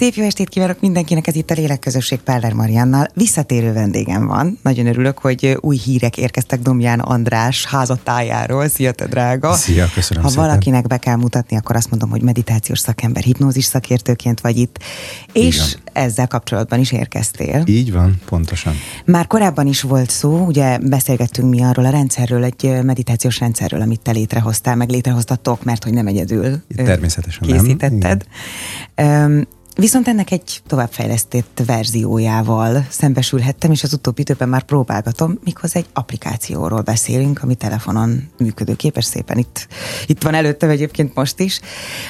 Szép jó estét kívánok mindenkinek, ez itt a Lélekközösség Páller Mariannal. Visszatérő vendégem van. Nagyon örülök, hogy új hírek érkeztek Domján András házatájáról. Szia, te drága! Szia, köszönöm Ha szépen. valakinek be kell mutatni, akkor azt mondom, hogy meditációs szakember, hipnózis szakértőként vagy itt, és van. ezzel kapcsolatban is érkeztél. Így van, pontosan. Már korábban is volt szó, ugye beszélgettünk mi arról a rendszerről, egy meditációs rendszerről, amit te létrehoztál, meg létrehoztatok, mert hogy nem egyedül Természetesen nem. készítetted. Öm, Viszont ennek egy továbbfejlesztett verziójával szembesülhettem, és az utóbbi időben már próbálgatom, méghozzá egy applikációról beszélünk, ami telefonon működőképes, szépen itt, itt van előttem egyébként most is.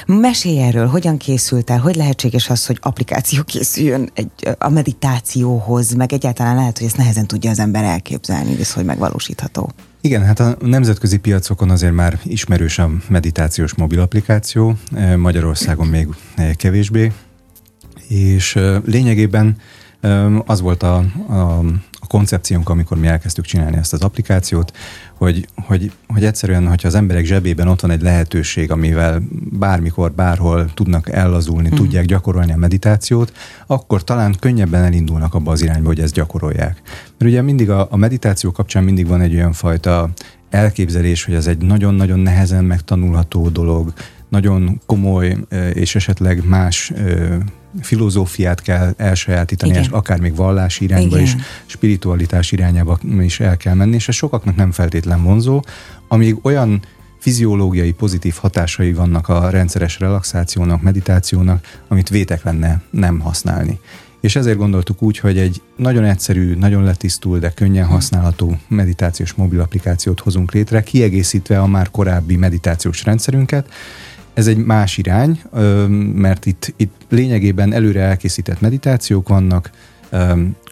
Mesélj erről, hogyan készült el, hogy lehetséges az, hogy applikáció készüljön egy, a meditációhoz, meg egyáltalán lehet, hogy ezt nehezen tudja az ember elképzelni, ez hogy megvalósítható. Igen, hát a nemzetközi piacokon azért már ismerős a meditációs mobil applikáció, Magyarországon még kevésbé, és lényegében az volt a, a, a koncepciónk, amikor mi elkezdtük csinálni ezt az applikációt, hogy, hogy, hogy egyszerűen, hogyha az emberek zsebében ott van egy lehetőség, amivel bármikor, bárhol tudnak ellazulni, mm. tudják gyakorolni a meditációt, akkor talán könnyebben elindulnak abba az irányba, hogy ezt gyakorolják. Mert ugye mindig a, a meditáció kapcsán mindig van egy olyan fajta elképzelés, hogy ez egy nagyon-nagyon nehezen megtanulható dolog, nagyon komoly és esetleg más filozófiát kell elsajátítani, Igen. és akár még vallás irányba Igen. is, spiritualitás irányába is el kell menni, és ez sokaknak nem feltétlen vonzó, amíg olyan fiziológiai pozitív hatásai vannak a rendszeres relaxációnak, meditációnak, amit vétek lenne nem használni. És ezért gondoltuk úgy, hogy egy nagyon egyszerű, nagyon letisztul, de könnyen használható meditációs mobil applikációt hozunk létre, kiegészítve a már korábbi meditációs rendszerünket. Ez egy más irány, mert itt, itt lényegében előre elkészített meditációk vannak,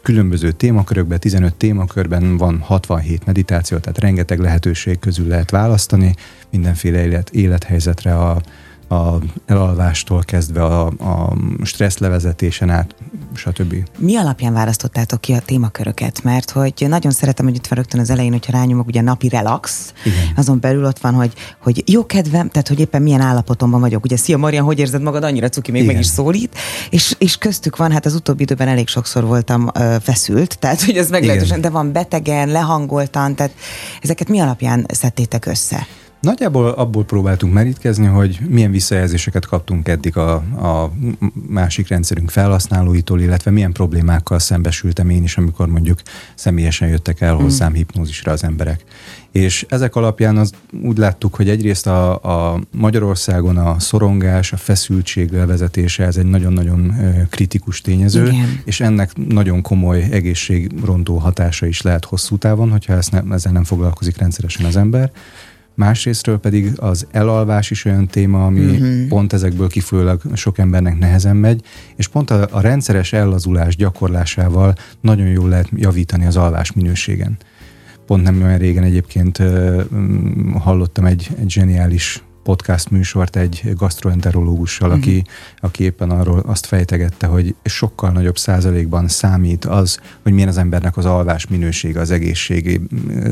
különböző témakörökben, 15 témakörben van 67 meditáció, tehát rengeteg lehetőség közül lehet választani, mindenféle élet, élethelyzetre a, a elalvástól kezdve a, a stressz levezetésen át, stb. Mi alapján választottátok ki a témaköröket? Mert hogy nagyon szeretem, hogy itt van rögtön az elején, hogyha rányomok, ugye napi relax, Igen. azon belül ott van, hogy, hogy jó kedvem, tehát hogy éppen milyen állapotomban vagyok. Ugye, szia Marian, hogy érzed magad? Annyira cuki, még Igen. meg is szólít. És, és köztük van, hát az utóbbi időben elég sokszor voltam ö, feszült, tehát hogy ez meglehetősen, de van betegen, lehangoltan, tehát ezeket mi alapján szedtétek össze? Nagyjából abból próbáltunk merítkezni, hogy milyen visszajelzéseket kaptunk eddig a, a másik rendszerünk felhasználóitól, illetve milyen problémákkal szembesültem én is, amikor mondjuk személyesen jöttek el hozzám hipnózisra az emberek. És ezek alapján az, úgy láttuk, hogy egyrészt a, a Magyarországon a szorongás, a feszültség levezetése, ez egy nagyon-nagyon kritikus tényező, Igen. és ennek nagyon komoly egészségrontó hatása is lehet hosszú távon, hogyha ezt ne, ezzel nem foglalkozik rendszeresen az ember. Másrésztről pedig az elalvás is olyan téma, ami uh-huh. pont ezekből kifolyólag sok embernek nehezen megy, és pont a, a rendszeres ellazulás gyakorlásával nagyon jól lehet javítani az alvás minőségen. Pont nem olyan régen egyébként hallottam egy, egy zseniális podcast műsort egy gastroenterológussal, aki, Mhm. aki éppen arról azt fejtegette, hogy sokkal nagyobb százalékban számít az, hogy milyen az embernek az alvás minősége az egészségé,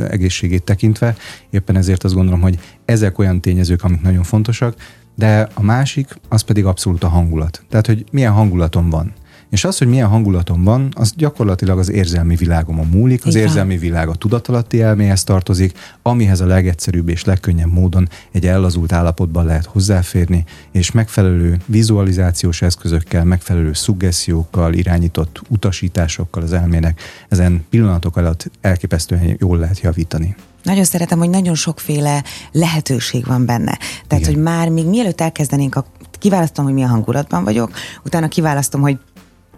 egészségét tekintve. Éppen ezért azt gondolom, hogy ezek olyan tényezők, amik nagyon fontosak, de a másik, az pedig abszolút a hangulat. Tehát, hogy milyen hangulatom van. És az, hogy milyen hangulatom van, az gyakorlatilag az érzelmi világomon múlik, az van. érzelmi világ a tudatalatti elméhez tartozik, amihez a legegyszerűbb és legkönnyebb módon egy ellazult állapotban lehet hozzáférni, és megfelelő vizualizációs eszközökkel, megfelelő szuggessziókkal, irányított utasításokkal az elmének ezen pillanatok alatt elképesztően jól lehet javítani. Nagyon szeretem, hogy nagyon sokféle lehetőség van benne. Tehát, Igen. hogy már még mielőtt elkezdenénk, a, kiválasztom, hogy milyen hangulatban vagyok, utána kiválasztom, hogy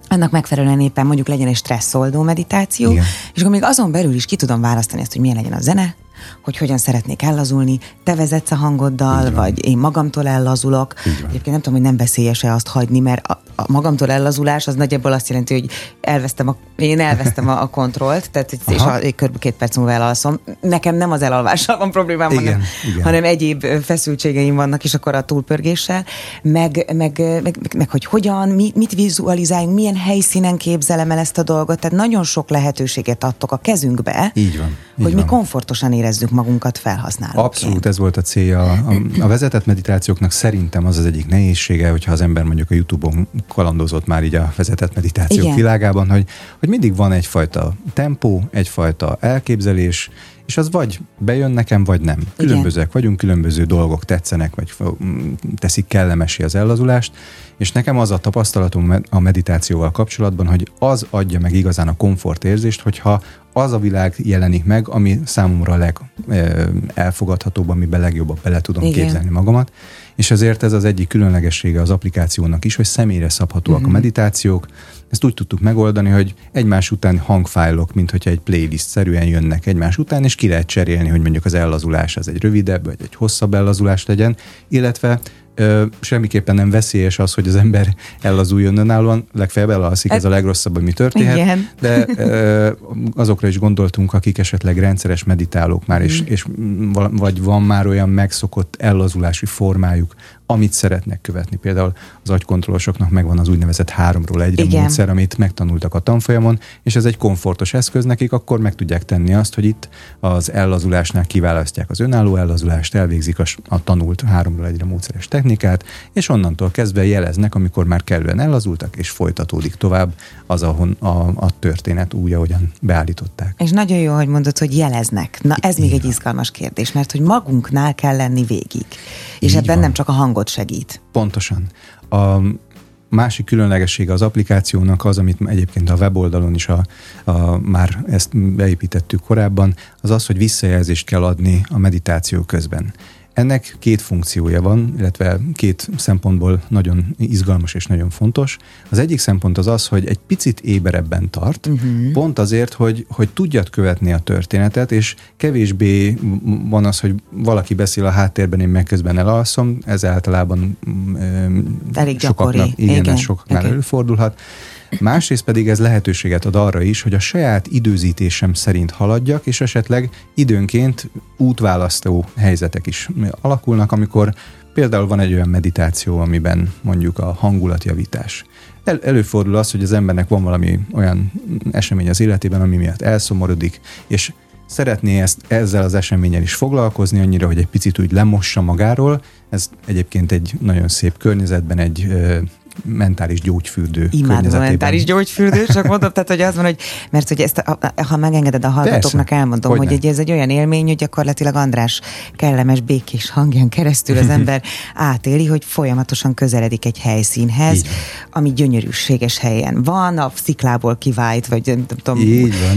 annak megfelelően éppen mondjuk legyen egy stresszoldó meditáció, Igen. és akkor még azon belül is ki tudom választani ezt, hogy milyen legyen a zene, hogy hogyan szeretnék ellazulni, te vezetsz a hangoddal, vagy én magamtól ellazulok. Egyébként nem tudom, hogy nem veszélyes-e azt hagyni, mert a, a magamtól ellazulás az nagyjából azt jelenti, hogy elvesztem a, én elvesztem a, a kontrollt, tehát hogy- és Aha. a, kb. két perc múlva elalszom. Nekem nem az elalvással van problémám, Igen, hanem, igen. hanem egyéb feszültségeim vannak, és akkor a túlpörgéssel, meg, meg, meg, meg, meg hogy hogyan, mi, mit vizualizáljunk, milyen helyszínen képzelem el ezt a dolgot, tehát nagyon sok lehetőséget adtok a kezünkbe, Így van. Így hogy van. mi komfortosan érezzük érezzük magunkat felhasználóként. Abszolút ez volt a célja. A, a vezetett meditációknak szerintem az az egyik nehézsége, hogyha az ember mondjuk a YouTube-on kalandozott már így a vezetett meditációk Igen. világában, hogy, hogy mindig van egyfajta tempó, egyfajta elképzelés, és az vagy bejön nekem, vagy nem. Különbözőek Igen. vagyunk, különböző dolgok tetszenek, vagy teszik kellemesi az ellazulást, és nekem az a tapasztalatom a meditációval kapcsolatban, hogy az adja meg igazán a komfortérzést, hogyha az a világ jelenik meg, ami számomra a legelfogadhatóbb, amiben legjobban bele tudom Igen. képzelni magamat, és ezért ez az egyik különlegessége az applikációnak is, hogy személyre szabhatóak uh-huh. a mhm. meditációk. Ezt úgy tudtuk megoldani, hogy egymás után hangfájlok, mint hogyha egy playlist szerűen jönnek egymás után, és ki lehet cserélni, hogy mondjuk az ellazulás az egy rövidebb, vagy egy hosszabb ellazulás legyen, illetve ö, semmiképpen nem veszélyes az, hogy az ember ellazuljon önállóan, legfeljebb elalszik, ez a legrosszabb, ami történhet, Igen. de ö, azokra is gondoltunk, akik esetleg rendszeres meditálók már, és, mm. és vagy van már olyan megszokott ellazulási formájuk, amit szeretnek követni. Például az agykontrollosoknak megvan az úgynevezett háromról egyre Igen. módszer, amit megtanultak a tanfolyamon, és ez egy komfortos eszköz nekik, akkor meg tudják tenni azt, hogy itt az ellazulásnál kiválasztják az önálló ellazulást, elvégzik a, a tanult háromról egyre módszeres technikát, és onnantól kezdve jeleznek, amikor már kellően ellazultak, és folytatódik tovább az, ahon a, a történet úgy, ahogyan beállították. És nagyon jó, hogy mondod, hogy jeleznek. Na ez még egy izgalmas kérdés, mert hogy magunknál kell lenni végig. És Így ebben van. nem csak a hangot segít. Pontosan. A másik különlegessége az applikációnak az, amit egyébként a weboldalon is a, a, már ezt beépítettük korábban, az az, hogy visszajelzést kell adni a meditáció közben. Ennek két funkciója van, illetve két szempontból nagyon izgalmas és nagyon fontos. Az egyik szempont az az, hogy egy picit éberebben tart, uh-huh. pont azért, hogy, hogy tudjad követni a történetet, és kevésbé van az, hogy valaki beszél a háttérben, én meg közben elalszom, ez általában Elég sokaknak, igen, igen, ez sokaknál okay. előfordulhat. Másrészt pedig ez lehetőséget ad arra is, hogy a saját időzítésem szerint haladjak, és esetleg időnként útválasztó helyzetek is alakulnak, amikor például van egy olyan meditáció, amiben mondjuk a hangulatjavítás. El, előfordul az, hogy az embernek van valami olyan esemény az életében, ami miatt elszomorodik, és szeretné ezt, ezzel az eseményen is foglalkozni, annyira, hogy egy picit úgy lemossa magáról. Ez egyébként egy nagyon szép környezetben, egy mentális gyógyfürdő Imádom a mentális gyógyfürdő, csak mondom, tehát, hogy az van, hogy mert hogy ezt, ha megengeded a hallgatóknak, Persze, elmondom, hogy, hogy ez egy olyan élmény, hogy gyakorlatilag András kellemes, békés hangján keresztül az ember átéli, hogy folyamatosan közeledik egy helyszínhez, Így. ami gyönyörűséges helyen van, a sziklából kivált, vagy nem tudom,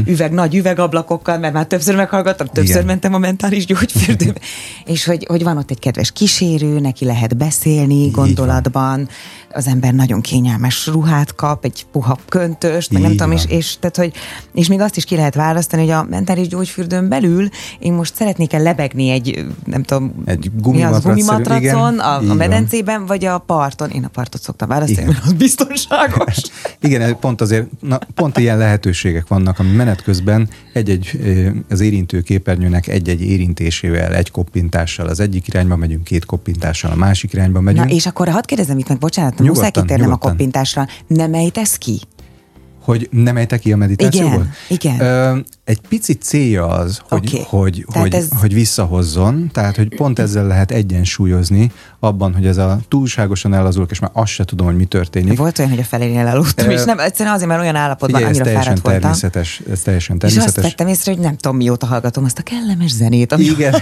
üveg, nagy üvegablakokkal, mert már többször meghallgattam, többször Igen. mentem a mentális gyógyfürdőbe, és hogy, hogy van ott egy kedves kísérő, neki lehet beszélni gondolatban, az ember nagyon kényelmes ruhát kap, egy puha köntöst, meg nem tudom, és, és, tehát, hogy, és még azt is ki lehet választani, hogy a mentális gyógyfürdőn belül én most szeretnék-e lebegni egy, nem tudom, egy gumimatrac, gumimatracon a, a medencében, van. vagy a parton. Én a partot szoktam választani, mert az biztonságos. Igen, pont azért, na, pont ilyen lehetőségek vannak, ami menet közben egy-egy az érintő képernyőnek egy-egy érintésével, egy koppintással az egyik irányba megyünk, két koppintással a másik irányba megyünk. Na és akkor hadd kérdezem itt meg, bocsánat, nyugodtan, muszáj kitérnem nyugodtan. a koppintásra. Nem ejtesz ki? Hogy nem ejtek ki a meditációból? Igen, igen. Ö, egy picit célja az, hogy, okay. hogy, hogy, ez... hogy visszahozzon, tehát hogy pont ezzel lehet egyensúlyozni abban, hogy ez a túlságosan elazulok, és már azt se tudom, hogy mi történik. Volt olyan, hogy a felénél elaludtam, és nem egyszerűen azért, mert olyan állapotban Figyelj, annyira ez fáradt voltam. Természetes, ez teljesen természetes. És azt vettem észre, hogy nem tudom, mióta hallgatom azt a kellemes zenét. Ami Igen,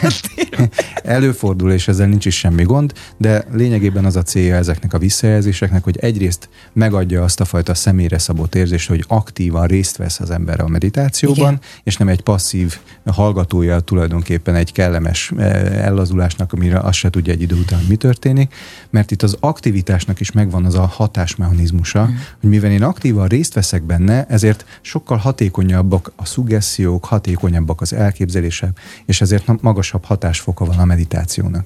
előfordul, és ezzel nincs is semmi gond, de lényegében az a célja ezeknek a visszajelzéseknek, hogy egyrészt megadja azt a fajta személyre szabott érzést, hogy aktívan részt vesz az ember a meditációban, Igen és nem egy passzív hallgatója tulajdonképpen egy kellemes eh, ellazulásnak, amire azt se tudja egy idő után, mi történik, mert itt az aktivitásnak is megvan az a hatásmechanizmusa, mm. hogy mivel én aktívan részt veszek benne, ezért sokkal hatékonyabbak a szuggesziók, hatékonyabbak az elképzelések, és ezért magasabb hatásfoka van a meditációnak.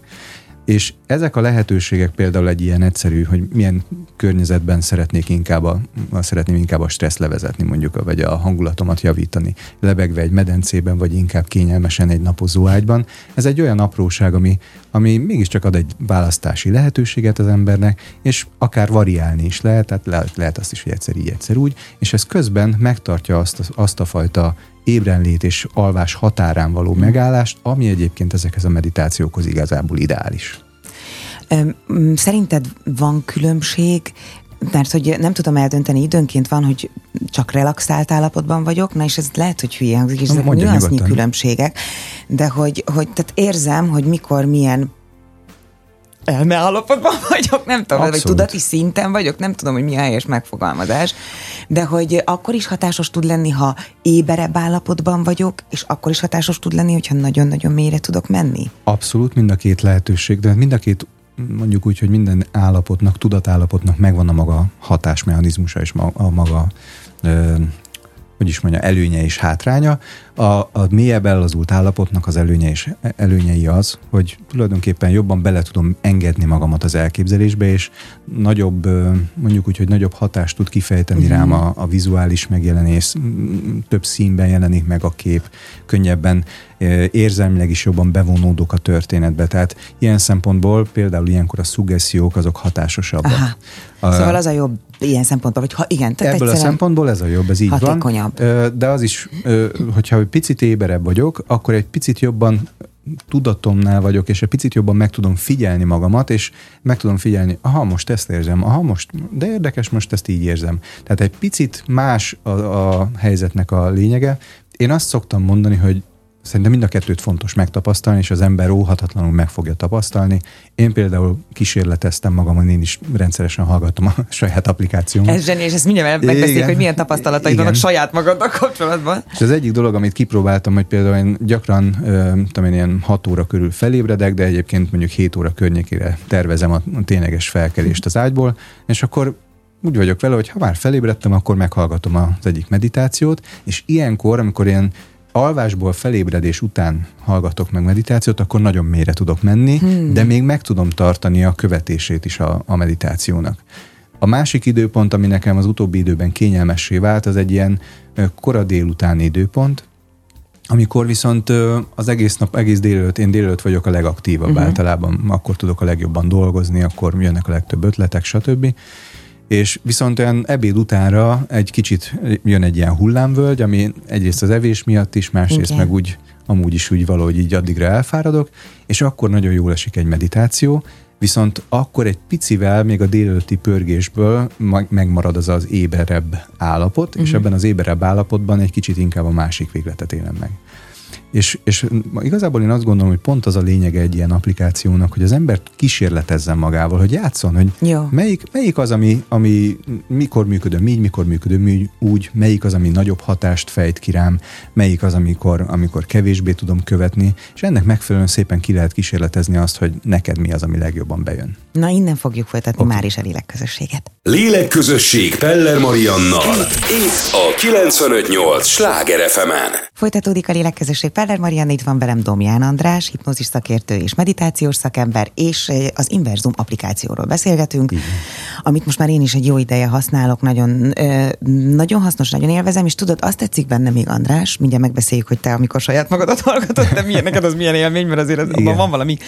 És ezek a lehetőségek például egy ilyen egyszerű, hogy milyen környezetben szeretnék inkább a, szeretném inkább a stressz levezetni mondjuk, vagy a hangulatomat javítani, lebegve egy medencében, vagy inkább kényelmesen egy napozó ágyban. Ez egy olyan apróság, ami, ami mégiscsak ad egy választási lehetőséget az embernek, és akár variálni is lehet, tehát lehet, lehet azt is, hogy egyszer így, egyszer úgy, és ez közben megtartja azt, azt a fajta ébrenlét és alvás határán való hmm. megállást, ami egyébként ezekhez a meditációkhoz igazából ideális. Szerinted van különbség mert hogy nem tudom eldönteni, időnként van, hogy csak relaxált állapotban vagyok, na és ez lehet, hogy hülye hangzik, és ezek nüansznyi különbségek, de hogy, hogy tehát érzem, hogy mikor milyen elme állapotban vagyok, nem tudom, Abszolút. vagy tudati szinten vagyok, nem tudom, hogy mi a helyes megfogalmazás, de hogy akkor is hatásos tud lenni, ha éberebb állapotban vagyok, és akkor is hatásos tud lenni, hogyha nagyon-nagyon mélyre tudok menni. Abszolút, mind a két lehetőség, de mind a két mondjuk úgy, hogy minden állapotnak, tudatállapotnak megvan a maga hatásmechanizmusa és a maga hogy is mondja, előnye és hátránya. A, a mélyebb ellazult állapotnak az előnye és előnyei az, hogy tulajdonképpen jobban bele tudom engedni magamat az elképzelésbe, és nagyobb, mondjuk úgy, hogy nagyobb hatást tud kifejteni uh-huh. rám a, a vizuális megjelenés, több színben jelenik meg a kép, könnyebben érzelmileg is jobban bevonódok a történetbe. Tehát ilyen szempontból például ilyenkor a szuggesziók azok hatásosabbak. Aha. A, szóval az a jobb ilyen szempontból, vagy ha igen. Tehát ebből a szempontból ez a jobb, ez így van. De az is, hogyha picit éberebb vagyok, akkor egy picit jobban tudatomnál vagyok, és egy picit jobban meg tudom figyelni magamat, és meg tudom figyelni, aha, most ezt érzem, aha, most, de érdekes, most ezt így érzem. Tehát egy picit más a, a helyzetnek a lényege. Én azt szoktam mondani, hogy Szerintem mind a kettőt fontos megtapasztalni, és az ember óhatatlanul meg fogja tapasztalni. Én például kísérleteztem magam, hogy én is rendszeresen hallgatom a saját applikációmat. Ez zseni, és ezt mindjárt megbeszéljük, hogy milyen tapasztalataid vannak saját magaddal kapcsolatban. És az egyik dolog, amit kipróbáltam, hogy például én gyakran, tudom én, ilyen 6 óra körül felébredek, de egyébként mondjuk 7 óra környékére tervezem a tényleges felkelést az ágyból, és akkor úgy vagyok vele, hogy ha már felébredtem, akkor meghallgatom az egyik meditációt, és ilyenkor, amikor ilyen alvásból felébredés után hallgatok meg meditációt, akkor nagyon mélyre tudok menni, hmm. de még meg tudom tartani a követését is a, a meditációnak. A másik időpont, ami nekem az utóbbi időben kényelmessé vált, az egy ilyen kora délutáni időpont, amikor viszont az egész nap, egész délelőtt, én délelőtt vagyok a legaktívabb uh-huh. általában, akkor tudok a legjobban dolgozni, akkor jönnek a legtöbb ötletek, stb és viszont olyan ebéd utánra egy kicsit jön egy ilyen hullámvölgy, ami egyrészt az evés miatt is, másrészt Igen. meg úgy amúgy is úgy valahogy így addigra elfáradok, és akkor nagyon jól esik egy meditáció, viszont akkor egy picivel még a délelőtti pörgésből megmarad az az éberebb állapot, uh-huh. és mhm. ebben az éberebb állapotban egy kicsit inkább a másik végletet élem meg. És, és igazából én azt gondolom, hogy pont az a lényege egy ilyen applikációnak, hogy az ember kísérletezzen magával, hogy játszon, hogy Jó. Melyik, melyik az, ami, ami mikor működöm így, mikor működöm úgy, melyik az, ami nagyobb hatást fejt ki rám, melyik az, amikor, amikor kevésbé tudom követni, és ennek megfelelően szépen ki lehet kísérletezni azt, hogy neked mi az, ami legjobban bejön. Na, innen fogjuk folytatni okay. már is a lélekközösséget. Lélekközösség Peller Mariannal. Itt a 958 Sláger fm Folytatódik a lélekközösség Peller Marianna, itt van velem Domján András, hipnózis szakértő és meditációs szakember, és eh, az Inverzum applikációról beszélgetünk, Igen. amit most már én is egy jó ideje használok, nagyon, nagyon hasznos, nagyon élvezem, és tudod, azt tetszik benne még András, mindjárt megbeszéljük, hogy te amikor saját magadat hallgatod, de milyen, neked az milyen élmény, mert azért abban van valami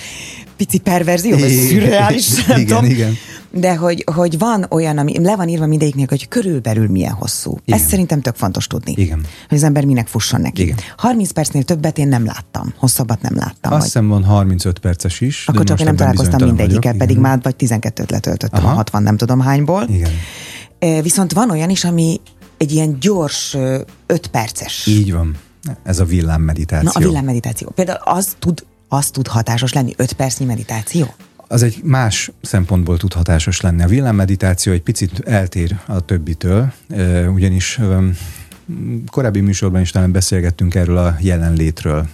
pici perverzió, vagy szürreális, nem igen, tudom. Igen. De hogy, hogy van olyan, ami le van írva mindegyiknek, hogy körülbelül milyen hosszú. Igen. Ezt szerintem tök fontos tudni. Igen. Hogy az ember minek fusson neki. Igen. 30 percnél többet én nem láttam. Hosszabbat nem láttam. Azt hiszem van 35 perces is. Akkor csak én nem találkoztam mindegyikkel, pedig már vagy 12-t letöltöttem Aha. a 60 nem tudom hányból. Igen. Viszont van olyan is, ami egy ilyen gyors 5 perces. Így van. Ez a villámmeditáció. Na, a villámmeditáció. Például az tud, az tud hatásos lenni, 5 percnyi meditáció? Az egy más szempontból tud hatásos lenni. A villámmeditáció egy picit eltér a többitől, ugyanis korábbi műsorban is talán beszélgettünk erről a jelenlétről,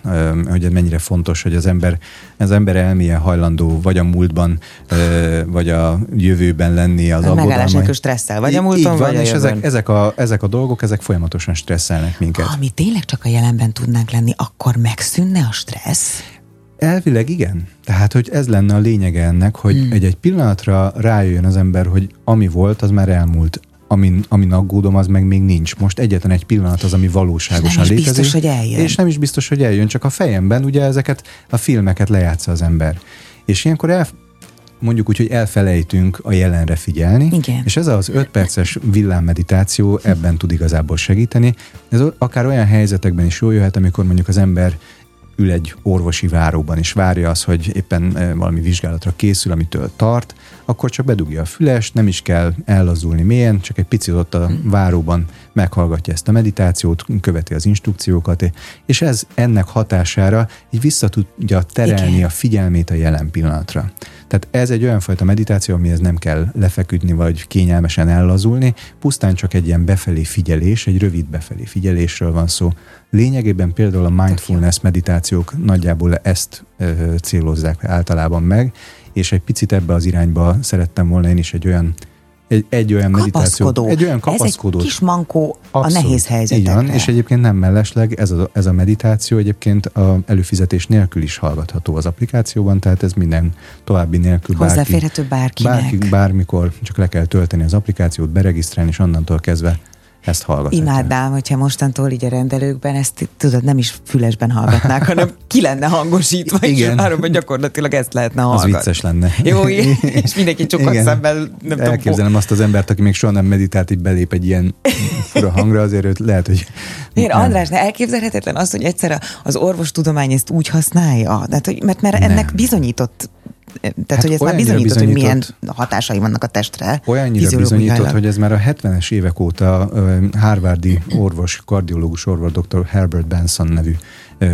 hogy mennyire fontos, hogy az ember, az ember elméje hajlandó vagy a múltban, vagy a jövőben lenni az abban. Megállás nélkül stresszel, vagy a múlton, van, vagy a és ezek, ezek, a, ezek a dolgok, ezek folyamatosan stresszelnek minket. Ami tényleg csak a jelenben tudnánk lenni, akkor megszűnne a stressz? Elvileg igen. Tehát, hogy ez lenne a lényege ennek, hogy hmm. egy-egy pillanatra rájöjjön az ember, hogy ami volt, az már elmúlt. Amin, amin aggódom, az meg még nincs. Most egyetlen egy pillanat az, ami valóságosan létezik. És nem is biztos, hogy eljön. És nem is biztos, hogy eljön, csak a fejemben ugye ezeket a filmeket lejátsza az ember. És ilyenkor el, mondjuk úgy, hogy elfelejtünk a jelenre figyelni, Igen. és ez az öt perces villámmeditáció ebben tud igazából segíteni. Ez akár olyan helyzetekben is jól jöhet, amikor mondjuk az ember ül egy orvosi váróban, és várja az, hogy éppen eh, valami vizsgálatra készül, amitől tart, akkor csak bedugja a füles, nem is kell ellazulni mélyen, csak egy picit ott a hmm. váróban meghallgatja ezt a meditációt, követi az instrukciókat, és ez ennek hatására így vissza tudja terelni Igen. a figyelmét a jelen pillanatra. Tehát ez egy olyan fajta meditáció, amihez nem kell lefeküdni, vagy kényelmesen ellazulni, pusztán csak egy ilyen befelé figyelés, egy rövid befelé figyelésről van szó. Lényegében például a mindfulness meditációk nagyjából ezt ö, célozzák általában meg, és egy picit ebbe az irányba szerettem volna én is egy olyan egy, egy olyan meditáció. Egy olyan kapaszkodó. Ez egy kis mankó Abszolút. a nehéz helyzetekre. Igen, és egyébként nem mellesleg ez a, ez a meditáció egyébként a előfizetés nélkül is hallgatható az applikációban, tehát ez minden további nélkül bárki, Hozzáférhető bárkinek. Bárki, bármikor csak le kell tölteni az applikációt, beregisztrálni, és onnantól kezdve ezt hallgatják. Imádnám, hogyha mostantól így a rendelőkben ezt tudod, nem is fülesben hallgatnák, hanem ki lenne hangosítva, Igen. és hogy gyakorlatilag ezt lehetne hallgatni. Az vicces lenne. Jó, és mindenki csukott szemmel. Nem Elképzelem tudom, azt az embert, aki még soha nem meditált, így belép egy ilyen fura hangra, azért őt lehet, hogy... Miért, András, de elképzelhetetlen az, hogy egyszer az orvostudomány ezt úgy használja, tehát, hogy, mert, mert ennek bizonyított tehát, hát hogy ez már bizonyított, bizonyított, hogy milyen hatásai vannak a testre. Olyannyira bizonyított, hogy ez már a 70-es évek óta Harvardi orvos, kardiológus orvos, dr. Herbert Benson nevű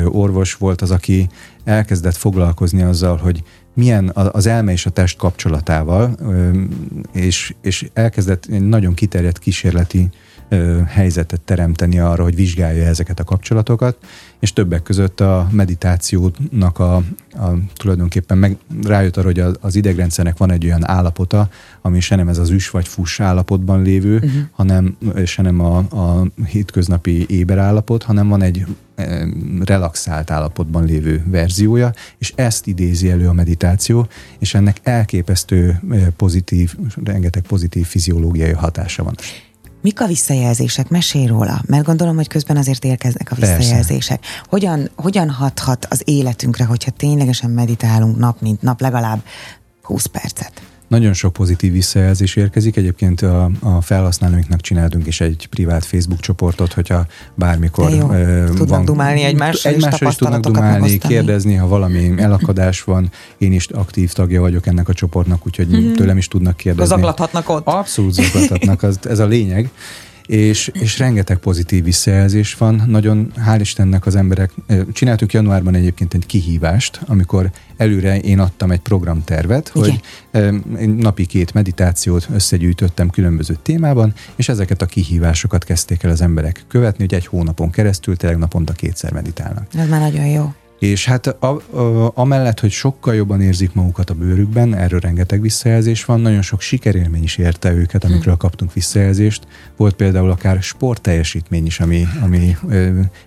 orvos volt az, aki elkezdett foglalkozni azzal, hogy milyen az elme és a test kapcsolatával, és, és elkezdett egy nagyon kiterjedt kísérleti helyzetet teremteni arra, hogy vizsgálja ezeket a kapcsolatokat, és többek között a meditációnak a, a tulajdonképpen meg rájött arra, hogy az idegrendszernek van egy olyan állapota, ami se nem ez az üs vagy fuss állapotban lévő, uh-huh. hanem se nem a, a hétköznapi éber állapot, hanem van egy relaxált állapotban lévő verziója, és ezt idézi elő a meditáció, és ennek elképesztő pozitív, rengeteg pozitív fiziológiai hatása van. Mik a visszajelzések? Mesélj róla, mert gondolom, hogy közben azért érkeznek a visszajelzések. Hogyan, hogyan hathat az életünkre, hogyha ténylegesen meditálunk nap mint nap, legalább 20 percet? Nagyon sok pozitív visszajelzés érkezik. Egyébként a, a felhasználóinknak csináltunk is egy privát Facebook csoportot, hogyha bármikor jó. tudnak van, dumálni egymással, egymással is tudnak dumálni, megosztani. kérdezni, ha valami elakadás van. Én is aktív tagja vagyok ennek a csoportnak, úgyhogy mm-hmm. tőlem is tudnak kérdezni. Zaklathatnak ott. Abszolút zaklathatnak, az, ez a lényeg és, és rengeteg pozitív visszajelzés van. Nagyon hál' Istennek az emberek, csináltuk januárban egyébként egy kihívást, amikor előre én adtam egy programtervet, Igen. hogy napi két meditációt összegyűjtöttem különböző témában, és ezeket a kihívásokat kezdték el az emberek követni, hogy egy hónapon keresztül tényleg naponta kétszer meditálnak. Ez már nagyon jó. És hát a, a, amellett, hogy sokkal jobban érzik magukat a bőrükben, erről rengeteg visszajelzés van, nagyon sok sikerélmény is érte őket, amikről hm. kaptunk visszajelzést. Volt például akár sportteljesítmény is, ami, ami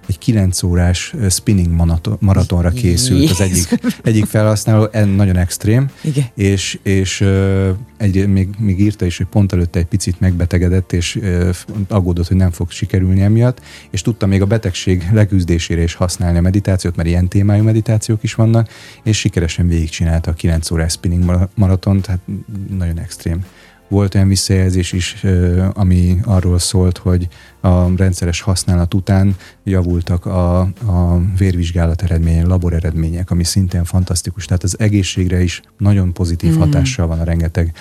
egy 9 órás spinning maratonra készült az egyik, egyik felhasználó, nagyon extrém, Igen. és, és egy, még, még írta is, hogy pont előtte egy picit megbetegedett, és aggódott, hogy nem fog sikerülni emiatt, és tudta még a betegség leküzdésére is használni a meditációt, mert ilyen témájú meditációk is vannak, és sikeresen végigcsinálta a 9 órás spinning maraton, tehát nagyon extrém. Volt olyan visszajelzés is, ami arról szólt, hogy a rendszeres használat után javultak a, a vérvizsgálat eredmények, labor eredmények, ami szintén fantasztikus. Tehát az egészségre is nagyon pozitív mm. hatással van a rengeteg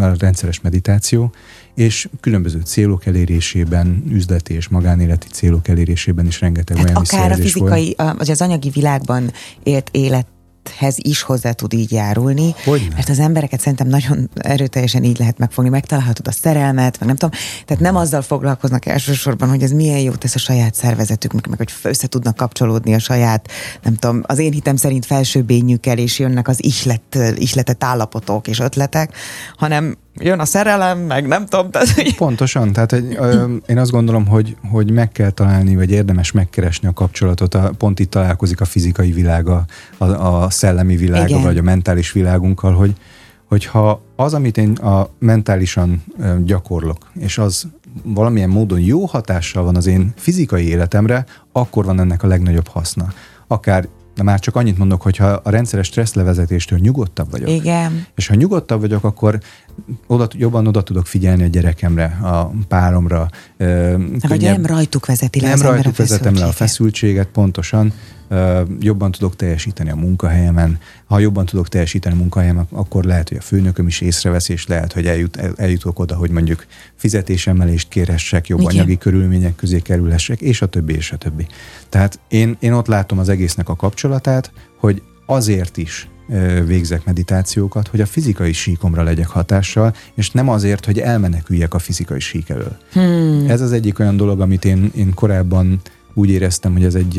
a rendszeres meditáció, és különböző célok elérésében, üzleti és magánéleti célok elérésében is rengeteg hát olyan akár a fizikai, volt. az anyagi világban élt élet élethez is hozzá tud így járulni. Hogyne? Mert az embereket szerintem nagyon erőteljesen így lehet megfogni. Megtalálhatod a szerelmet, meg nem tudom. Tehát nem azzal foglalkoznak elsősorban, hogy ez milyen jót tesz a saját szervezetük, meg, meg hogy össze tudnak kapcsolódni a saját, nem tudom, az én hitem szerint felsőbényükkel, és jönnek az islet, isletett állapotok és ötletek, hanem jön a szerelem, meg nem tudom. Tehát. Pontosan, tehát egy, ö, én azt gondolom, hogy, hogy meg kell találni, vagy érdemes megkeresni a kapcsolatot, a, pont itt találkozik a fizikai világa, a, a szellemi világa, Igen. vagy a mentális világunkkal, hogy, hogyha az, amit én a mentálisan gyakorlok, és az valamilyen módon jó hatással van az én fizikai életemre, akkor van ennek a legnagyobb haszna. Akár De már csak annyit mondok, hogy ha a rendszeres stresszlevezetéstől nyugodtabb vagyok, Igen. és ha nyugodtabb vagyok, akkor oda, jobban oda tudok figyelni a gyerekemre, a páromra. Vagy nem rajtuk vezeti le Nem rajtuk vezetem le a feszültséget. pontosan. Jobban tudok teljesíteni a munkahelyemen. Ha jobban tudok teljesíteni a munkahelyemen, akkor lehet, hogy a főnököm is észrevesz, és lehet, hogy eljut, el- eljutok oda, hogy mondjuk fizetésemelést kérhessek, jobb Igen. anyagi körülmények közé kerülhessek, és a többi, és a többi. Tehát én, én ott látom az egésznek a kapcsolatát, hogy azért is végzek meditációkat, hogy a fizikai síkomra legyek hatással, és nem azért, hogy elmeneküljek a fizikai sík elől. Hmm. Ez az egyik olyan dolog, amit én, én korábban úgy éreztem, hogy ez egy,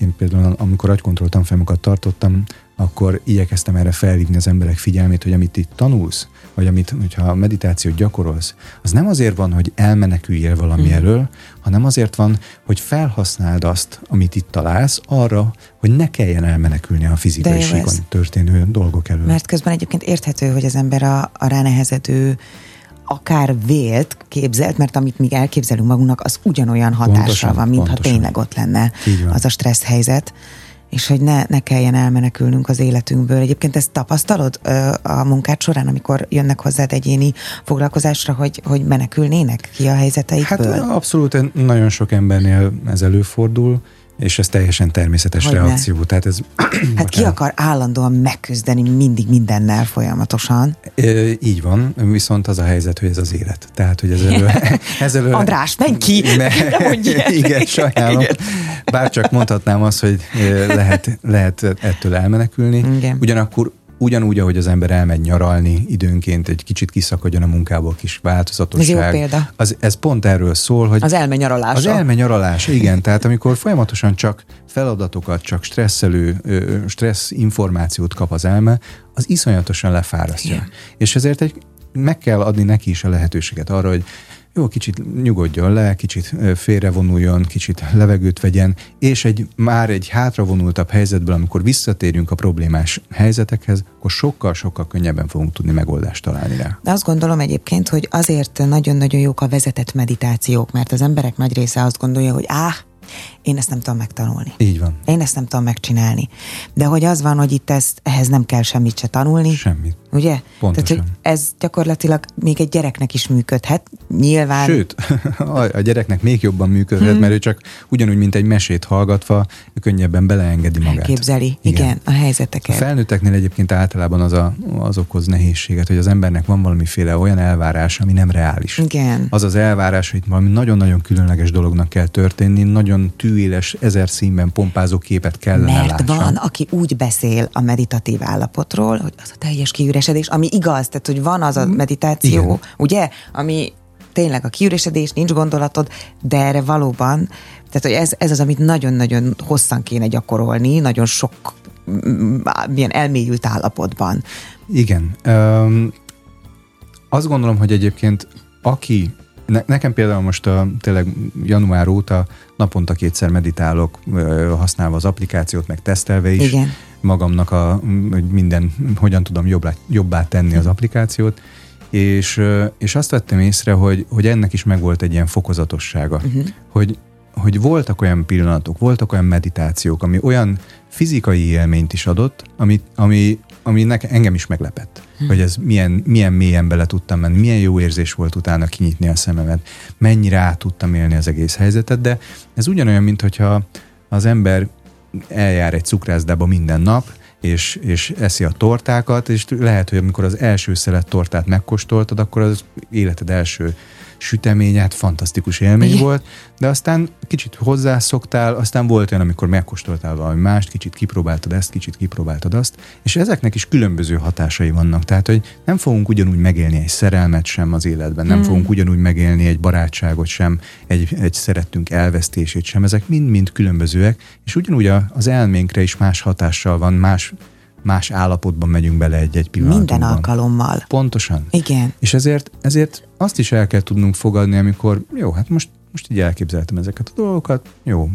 én például amikor agykontroll tanfolyamokat tartottam, akkor igyekeztem erre felhívni az emberek figyelmét, hogy amit itt tanulsz, vagy amit, hogyha a meditációt gyakorolsz, az nem azért van, hogy elmeneküljél valami Mhm. elől, hanem azért van, hogy felhasználd azt, amit itt találsz, arra, hogy ne kelljen elmenekülni a fizikai síkon történő dolgok elől. Mert közben egyébként érthető, hogy az ember a, a ránehezedő akár vélt, képzelt, mert amit mi elképzelünk magunknak, az ugyanolyan hatással Pontosan, van, mintha tényleg ott lenne az a stressz helyzet, és hogy ne, ne kelljen elmenekülnünk az életünkből. Egyébként ezt tapasztalod ö, a munkád során, amikor jönnek hozzád egyéni foglalkozásra, hogy, hogy menekülnének ki a helyzeteikből? Hát abszolút nagyon sok embernél ez előfordul, és ez teljesen természetes Hogyne. reakció. Tehát ez Hát ki akar állandóan megküzdeni mindig mindennel folyamatosan? Ö, Így van, viszont az a helyzet, hogy ez az élet. Tehát, hogy ez elő... ez elő András, menj ki! Ne, Ne igen, sajnálom. Igen. Bár csak mondhatnám azt, hogy lehet, lehet ettől elmenekülni. Igen. Ugyanakkor ugyanúgy, ahogy az ember elmegy nyaralni időnként, egy kicsit kiszakadjon a munkából, kis változatosság. Ez jó példa. Az, ez pont erről szól, hogy Az elmenyaralása. az elmenyaralás, igen. Tehát amikor folyamatosan csak feladatokat, csak stresszelő, stressz információt kap az elme, az iszonyatosan lefárasztja. Igen. És ezért egy, meg kell adni neki is a lehetőséget arra, hogy jó, kicsit nyugodjon le, kicsit félrevonuljon, kicsit levegőt vegyen, és egy már egy hátravonultabb helyzetből, amikor visszatérünk a problémás helyzetekhez, akkor sokkal-sokkal könnyebben fogunk tudni megoldást találni rá. De azt gondolom egyébként, hogy azért nagyon-nagyon jók a vezetett meditációk, mert az emberek nagy része azt gondolja, hogy áh, én ezt nem tudom megtanulni. Így van. Én ezt nem tudom megcsinálni. De hogy az van, hogy itt ezt, ehhez nem kell semmit se tanulni. Semmit. Ugye? Pontosan. Tehát, hogy ez gyakorlatilag még egy gyereknek is működhet. Nyilván. Sőt, a a gyereknek még jobban működhet, hmm. mert ő csak ugyanúgy, mint egy mesét hallgatva, könnyebben beleengedi magát. Képzeli, igen, igen a A helyzeteket. felnőtteknél egyébként általában az, a, az okoz nehézséget, hogy az embernek van valamiféle olyan elvárás, ami nem reális. Igen. Az az elvárás, hogy valami nagyon-nagyon különleges dolognak kell történni, nagyon tűéles, ezer színben pompázó képet kellene Mert lássam. van, aki úgy beszél a meditatív állapotról, hogy az a teljes kiüresedés, ami igaz, tehát hogy van az a meditáció, igen. ugye, ami tényleg a kiüresedés, nincs gondolatod, de erre valóban, tehát hogy ez, ez az, amit nagyon-nagyon hosszan kéne gyakorolni, nagyon sok mm, milyen elmélyült állapotban. Igen. Öm, azt gondolom, hogy egyébként aki, ne, nekem például most a, tényleg január óta naponta kétszer meditálok, használva az applikációt, meg tesztelve is Igen. magamnak, a, hogy minden, hogyan tudom jobbá, jobbá tenni az applikációt, és, és azt vettem észre, hogy, hogy ennek is megvolt egy ilyen fokozatossága, uh-huh. hogy, hogy voltak olyan pillanatok, voltak olyan meditációk, ami olyan fizikai élményt is adott, ami, ami, ami neke, engem is meglepett, hm. hogy ez milyen, milyen mélyen bele tudtam menni, milyen jó érzés volt utána kinyitni a szememet, mennyire át tudtam élni az egész helyzetet, de ez ugyanolyan, mint hogyha az ember eljár egy cukrászdába minden nap, és, és eszi a tortákat, és lehet, hogy amikor az első szelet tortát megkóstoltad, akkor az életed első süteménye, hát fantasztikus élmény Igen. volt, de aztán kicsit hozzászoktál, aztán volt olyan, amikor megkóstoltál valami mást, kicsit kipróbáltad ezt, kicsit kipróbáltad azt, és ezeknek is különböző hatásai vannak. Tehát, hogy nem fogunk ugyanúgy megélni egy szerelmet sem az életben, nem Hmm. fogunk ugyanúgy megélni egy barátságot sem, egy, egy szerettünk elvesztését sem, ezek mind-mind különbözőek, és ugyanúgy a, az elménkre is más hatással van, más, más állapotban megyünk bele egy-egy pillanatunkban. Minden alkalommal. Pontosan. Igen. És ezért, ezért azt is el kell tudnunk fogadni, amikor jó, hát most, most így elképzeltem ezeket a dolgokat, jó,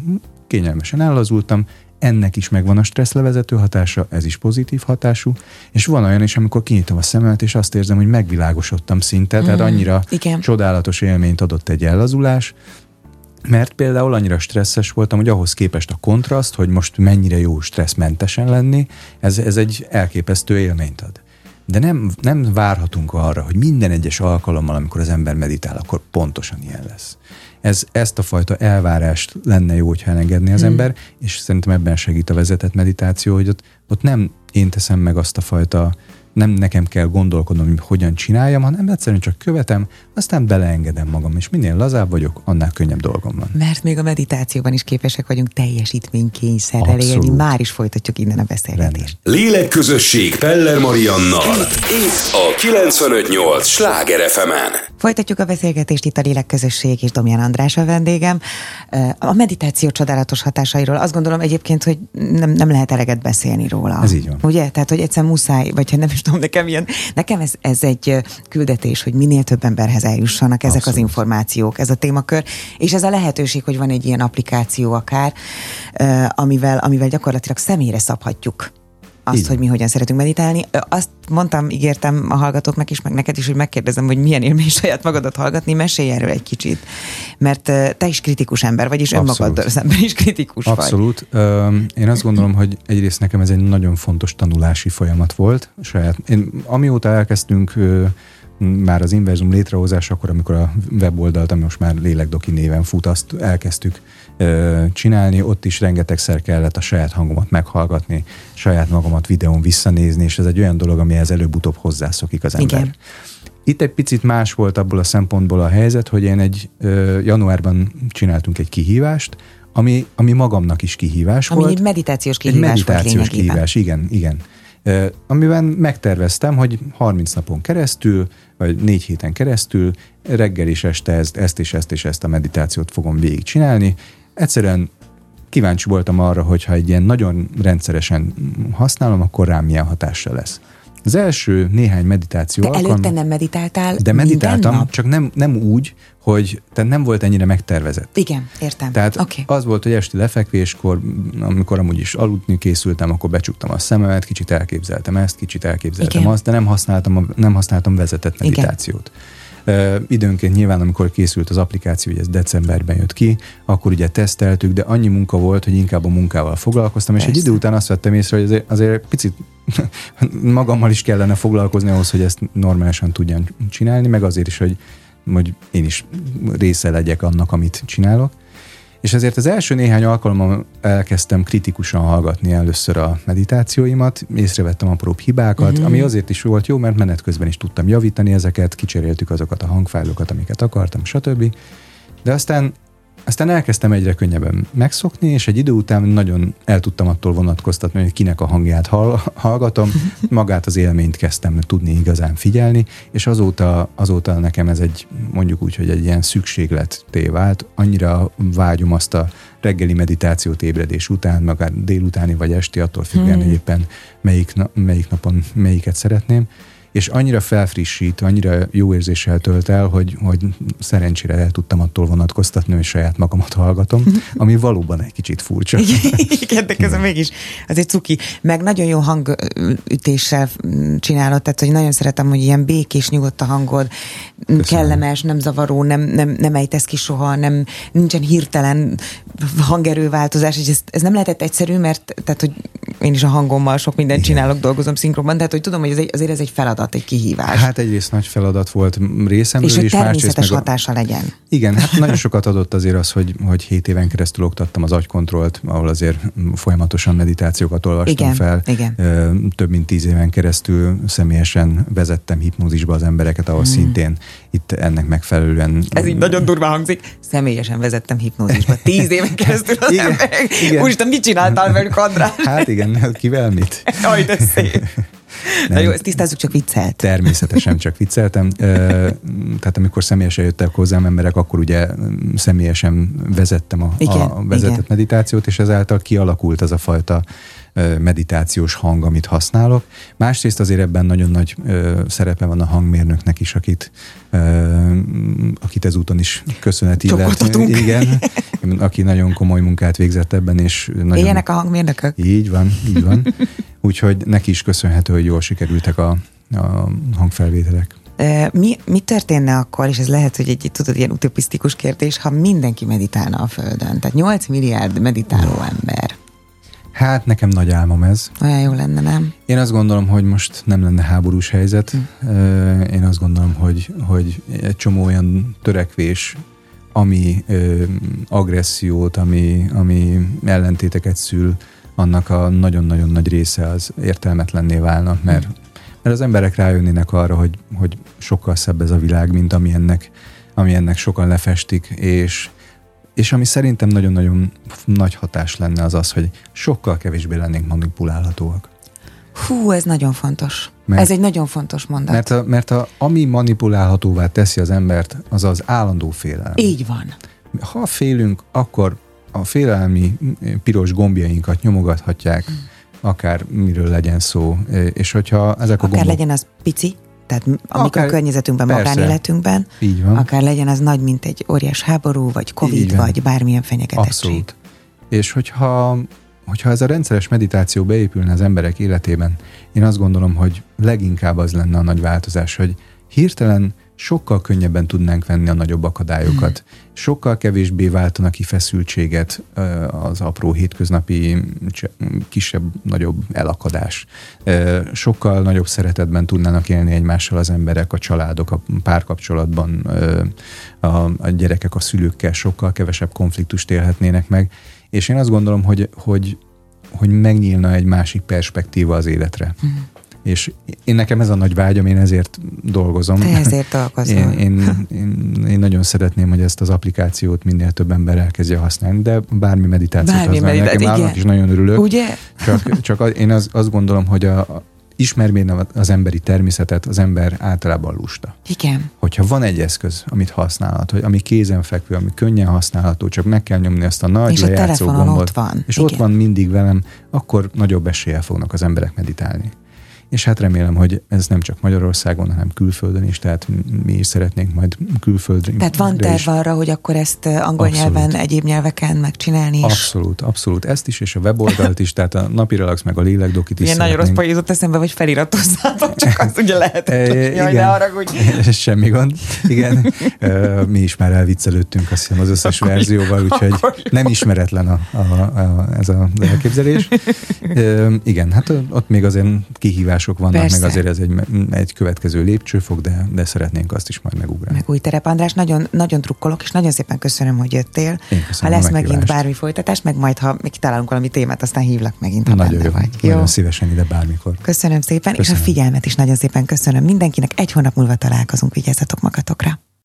kényelmesen ellazultam, ennek is megvan a stresszlevezető hatása, ez is pozitív hatású, és van olyan is, amikor kinyitom a szememet, és azt érzem, hogy megvilágosodtam szinte, tehát Mm, annyira igen. csodálatos élményt adott egy ellazulás, mert például annyira stresszes voltam, hogy ahhoz képest a kontraszt, hogy most mennyire jó stresszmentesen lenni, ez, ez egy elképesztő élményt ad. De nem, nem várhatunk arra, hogy minden egyes alkalommal, amikor az ember meditál, akkor pontosan ilyen lesz. Ez, ezt a fajta elvárást lenne jó, hogyha elengedné az hmm. ember, és szerintem ebben segít a vezetett meditáció, hogy ott, ott nem én teszem meg azt a fajta nem nekem kell gondolkodnom, hogy hogyan csináljam, hanem egyszerűen csak követem, aztán beleengedem magam, és minél lazább vagyok, annál könnyebb dolgom van. Mert még a meditációban is képesek vagyunk teljesítménykényszerrel élni. Már is folytatjuk innen a beszélgetést. Lélekközösség Peller Mariannal. Itt a 958 Sláger fm -en. Folytatjuk a beszélgetést itt a Lélekközösség és Domján András a vendégem. A meditáció csodálatos hatásairól azt gondolom egyébként, hogy nem, nem lehet eleget beszélni róla. Ez így van. Ugye? Tehát, hogy egyszer muszáj, vagy ha nem is tudom, nekem ilyen, nekem ez, ez egy küldetés, hogy minél több emberhez eljussanak ezek Abszolút. az információk, ez a témakör, és ez a lehetőség, hogy van egy ilyen applikáció akár, amivel, amivel gyakorlatilag személyre szabhatjuk azt, Igen. hogy mi hogyan szeretünk meditálni. Azt mondtam, ígértem a hallgatóknak is, meg neked is, hogy megkérdezem, hogy milyen élmény saját magadat hallgatni, mesélj erről egy kicsit. Mert te is kritikus ember vagy, és önmagaddal szemben is kritikus Abszolút. vagy. Abszolút. Én azt gondolom, hogy egyrészt nekem ez egy nagyon fontos tanulási folyamat volt. Saját. Én, amióta elkezdtünk már az Inverzum létrehozásakor, amikor a weboldalt, ami most már Lélekdoki néven fut, azt elkezdtük csinálni, ott is rengetegszer kellett a saját hangomat meghallgatni, saját magamat videón visszanézni, és ez egy olyan dolog, amihez előbb-utóbb hozzászokik az ember. Igen. Itt egy picit más volt abból a szempontból a helyzet, hogy én egy ö, januárban csináltunk egy kihívást, ami, ami magamnak is kihívás ami volt. Ami egy meditációs kihívás egy meditációs volt kihívás, igen, igen amiben megterveztem, hogy 30 napon keresztül, vagy négy héten keresztül reggel és este ezt, ezt és ezt és ezt a meditációt fogom végigcsinálni. Egyszerűen kíváncsi voltam arra, hogy ha egy ilyen nagyon rendszeresen használom, akkor rám milyen hatással lesz. Az első néhány meditáció De alkalom, előtte nem meditáltál De meditáltam, nap? csak nem, nem úgy, hogy tehát nem volt ennyire megtervezett. Igen, értem. Tehát okay. az volt, hogy esti lefekvéskor, amikor amúgy is aludni készültem, akkor becsuktam a szememet, kicsit elképzeltem ezt, kicsit elképzeltem Igen. azt, de nem használtam, nem használtam vezetett meditációt. Igen. Időnként nyilván, amikor készült az applikáció, hogy ez decemberben jött ki, akkor ugye teszteltük, de annyi munka volt, hogy inkább a munkával foglalkoztam, Persze. és egy idő után azt vettem észre, hogy azért, azért picit magammal is kellene foglalkozni ahhoz, hogy ezt normálisan tudjam csinálni, meg azért is, hogy, hogy én is része legyek annak, amit csinálok. És ezért az első néhány alkalommal elkezdtem kritikusan hallgatni először a meditációimat, észrevettem apróbb hibákat, uh-huh. ami azért is volt jó, mert menet közben is tudtam javítani ezeket, kicseréltük azokat a hangfájlokat, amiket akartam, stb. De aztán aztán elkezdtem egyre könnyebben megszokni, és egy idő után nagyon el tudtam attól vonatkoztatni, hogy kinek a hangját hallgatom, magát az élményt kezdtem tudni igazán figyelni, és azóta, azóta nekem ez egy, mondjuk úgy, hogy egy ilyen szükségletté vált. Annyira vágyom azt a reggeli meditációt ébredés után, magát délutáni vagy esti, attól függően hmm. éppen melyik, melyik napon melyiket szeretném, és annyira felfrissít, annyira jó érzéssel tölt el, hogy, hogy szerencsére el tudtam attól vonatkoztatni, hogy saját magamat hallgatom, ami valóban egy kicsit furcsa. Igen, de közben mégis azért cuki. Meg nagyon jó hangütéssel csinálod, tehát hogy nagyon szeretem, hogy ilyen békés, nyugodt a hangod, Köszönöm. kellemes, nem zavaró, nem, nem, nem ejtesz ki soha, nem, nincsen hirtelen hangerőváltozás, és ez, ez nem lehetett egyszerű, mert tehát, hogy én is a hangommal sok mindent csinálok, dolgozom szinkronban, tehát hogy tudom, hogy ez egy, azért ez egy feladat, egy kihívás. Hát egyrészt nagy feladat volt részemről, és, hogy és természetes meg hatása a... legyen. Igen, hát nagyon sokat adott azért az, hogy, hogy 7 éven keresztül oktattam az agykontrollt, ahol azért folyamatosan meditációkat olvastam igen, fel. Igen. Több mint 10 éven keresztül személyesen vezettem hipnózisba az embereket, ahol hmm. szintén itt ennek megfelelően... Ez így nagyon durva hangzik. Személyesen vezettem hipnózisba. 10 éven keresztül az igen, emberek. Igen. Úristen, mit csináltál velük, András? Hát igen, kivel mit? Aj, de szép. Nem, Na jó, ezt tisztázzuk, csak viccelt. Természetesen csak vicceltem. Tehát amikor személyesen jöttek hozzám emberek, akkor ugye személyesen vezettem a, igen, a vezetett igen. meditációt, és ezáltal kialakult az a fajta meditációs hang, amit használok. Másrészt azért ebben nagyon nagy ö, szerepe van a hangmérnöknek is, akit, ö, akit ezúton is köszönet illet. Igen, aki nagyon komoly munkát végzett ebben, és nagyon... Éljenek a hangmérnökök. Így van, így van. Úgyhogy neki is köszönhető, hogy jól sikerültek a, a hangfelvételek. Mi, mi történne akkor, és ez lehet, hogy egy, tudod, ilyen utopisztikus kérdés, ha mindenki meditálna a Földön? Tehát 8 milliárd meditáló ember. Hát nekem nagy álmom ez. Olyan jó lenne, nem? Én azt gondolom, hogy most nem lenne háborús helyzet. Hm. Én azt gondolom, hogy, hogy egy csomó olyan törekvés, ami ö, agressziót, ami, ami ellentéteket szül, annak a nagyon-nagyon nagy része az értelmetlenné válna, mert, mert az emberek rájönnének arra, hogy, hogy sokkal szebb ez a világ, mint ami ennek, ami ennek sokan lefestik, és, és ami szerintem nagyon-nagyon nagy hatás lenne az az, hogy sokkal kevésbé lennénk manipulálhatóak. Hú, ez nagyon fontos. Mert, ez egy nagyon fontos mondat. Mert, a, mert a, ami manipulálhatóvá teszi az embert, az az állandó félelem. Így van. Ha félünk, akkor a félelmi piros gombjainkat nyomogathatják, hmm. akár miről legyen szó. És hogyha ezek akár a gombok... legyen az pici, tehát amikor a környezetünkben, persze, magánéletünkben, így van. akár legyen az nagy, mint egy óriás háború, vagy Covid, vagy bármilyen fenyegetettség. Abszolút. És hogyha hogyha ez a rendszeres meditáció beépülne az emberek életében, én azt gondolom, hogy leginkább az lenne a nagy változás, hogy hirtelen sokkal könnyebben tudnánk venni a nagyobb akadályokat. Hmm. Sokkal kevésbé váltanak ki feszültséget az apró hétköznapi kisebb-nagyobb elakadás. Sokkal nagyobb szeretetben tudnának élni egymással az emberek, a családok, a párkapcsolatban, a, gyerekek a szülőkkel sokkal kevesebb konfliktust élhetnének meg, és én azt gondolom, hogy, hogy, hogy megnyílna egy másik perspektíva az életre. Uh-huh. És én nekem ez a nagy vágyam, én ezért dolgozom. Te ezért dolgozom. Én, én, én, én nagyon szeretném, hogy ezt az applikációt minél több ember elkezdje használni, de bármi meditációt bármi használni. Meditáció, nekem igen. is nagyon örülök. Ugye? Csak, csak én az, azt gondolom, hogy a, ismervén az emberi természetet, az ember általában lusta. Igen. Hogyha van egy eszköz, amit használhat, hogy ami kézenfekvő, ami könnyen használható, csak meg kell nyomni ezt a nagy és lejátszó a gombot, ott van. és Igen. ott van mindig velem, akkor nagyobb eséllyel fognak az emberek meditálni és hát remélem, hogy ez nem csak Magyarországon, hanem külföldön is, tehát mi is szeretnénk majd külföldön. Tehát van terv is. arra, hogy akkor ezt angol abszolút. nyelven, egyéb nyelveken megcsinálni is? Abszolút, abszolút. Ezt is, és a weboldalt is, tehát a napi relax meg a lélekdokit is Ilyen nagyon rossz poézott eszembe, hogy feliratozzátok, csak azt ugye lehet, hogy jaj, ne haragudj. Semmi gond. Igen. Mi is már elviccelődtünk azt hiszem az összes akkor, verzióval, úgyhogy nem ismeretlen a, a, a, ez a elképzelés. Igen, hát ott még azért kihívás kihívások vannak, Persze. meg azért ez egy, egy következő lépcsőfok, de, de szeretnénk azt is majd megugrani. Meg új terep, András, nagyon, nagyon drukkolok, és nagyon szépen köszönöm, hogy jöttél. Én ha lesz megint bármi folytatás, meg majd, ha még kitalálunk valami témát, aztán hívlak megint, ha nagyon jó, vagy. Jó? Nagyon szívesen ide bármikor. Köszönöm szépen, köszönöm. és a figyelmet is nagyon szépen köszönöm mindenkinek. Egy hónap múlva találkozunk, vigyázzatok magatokra.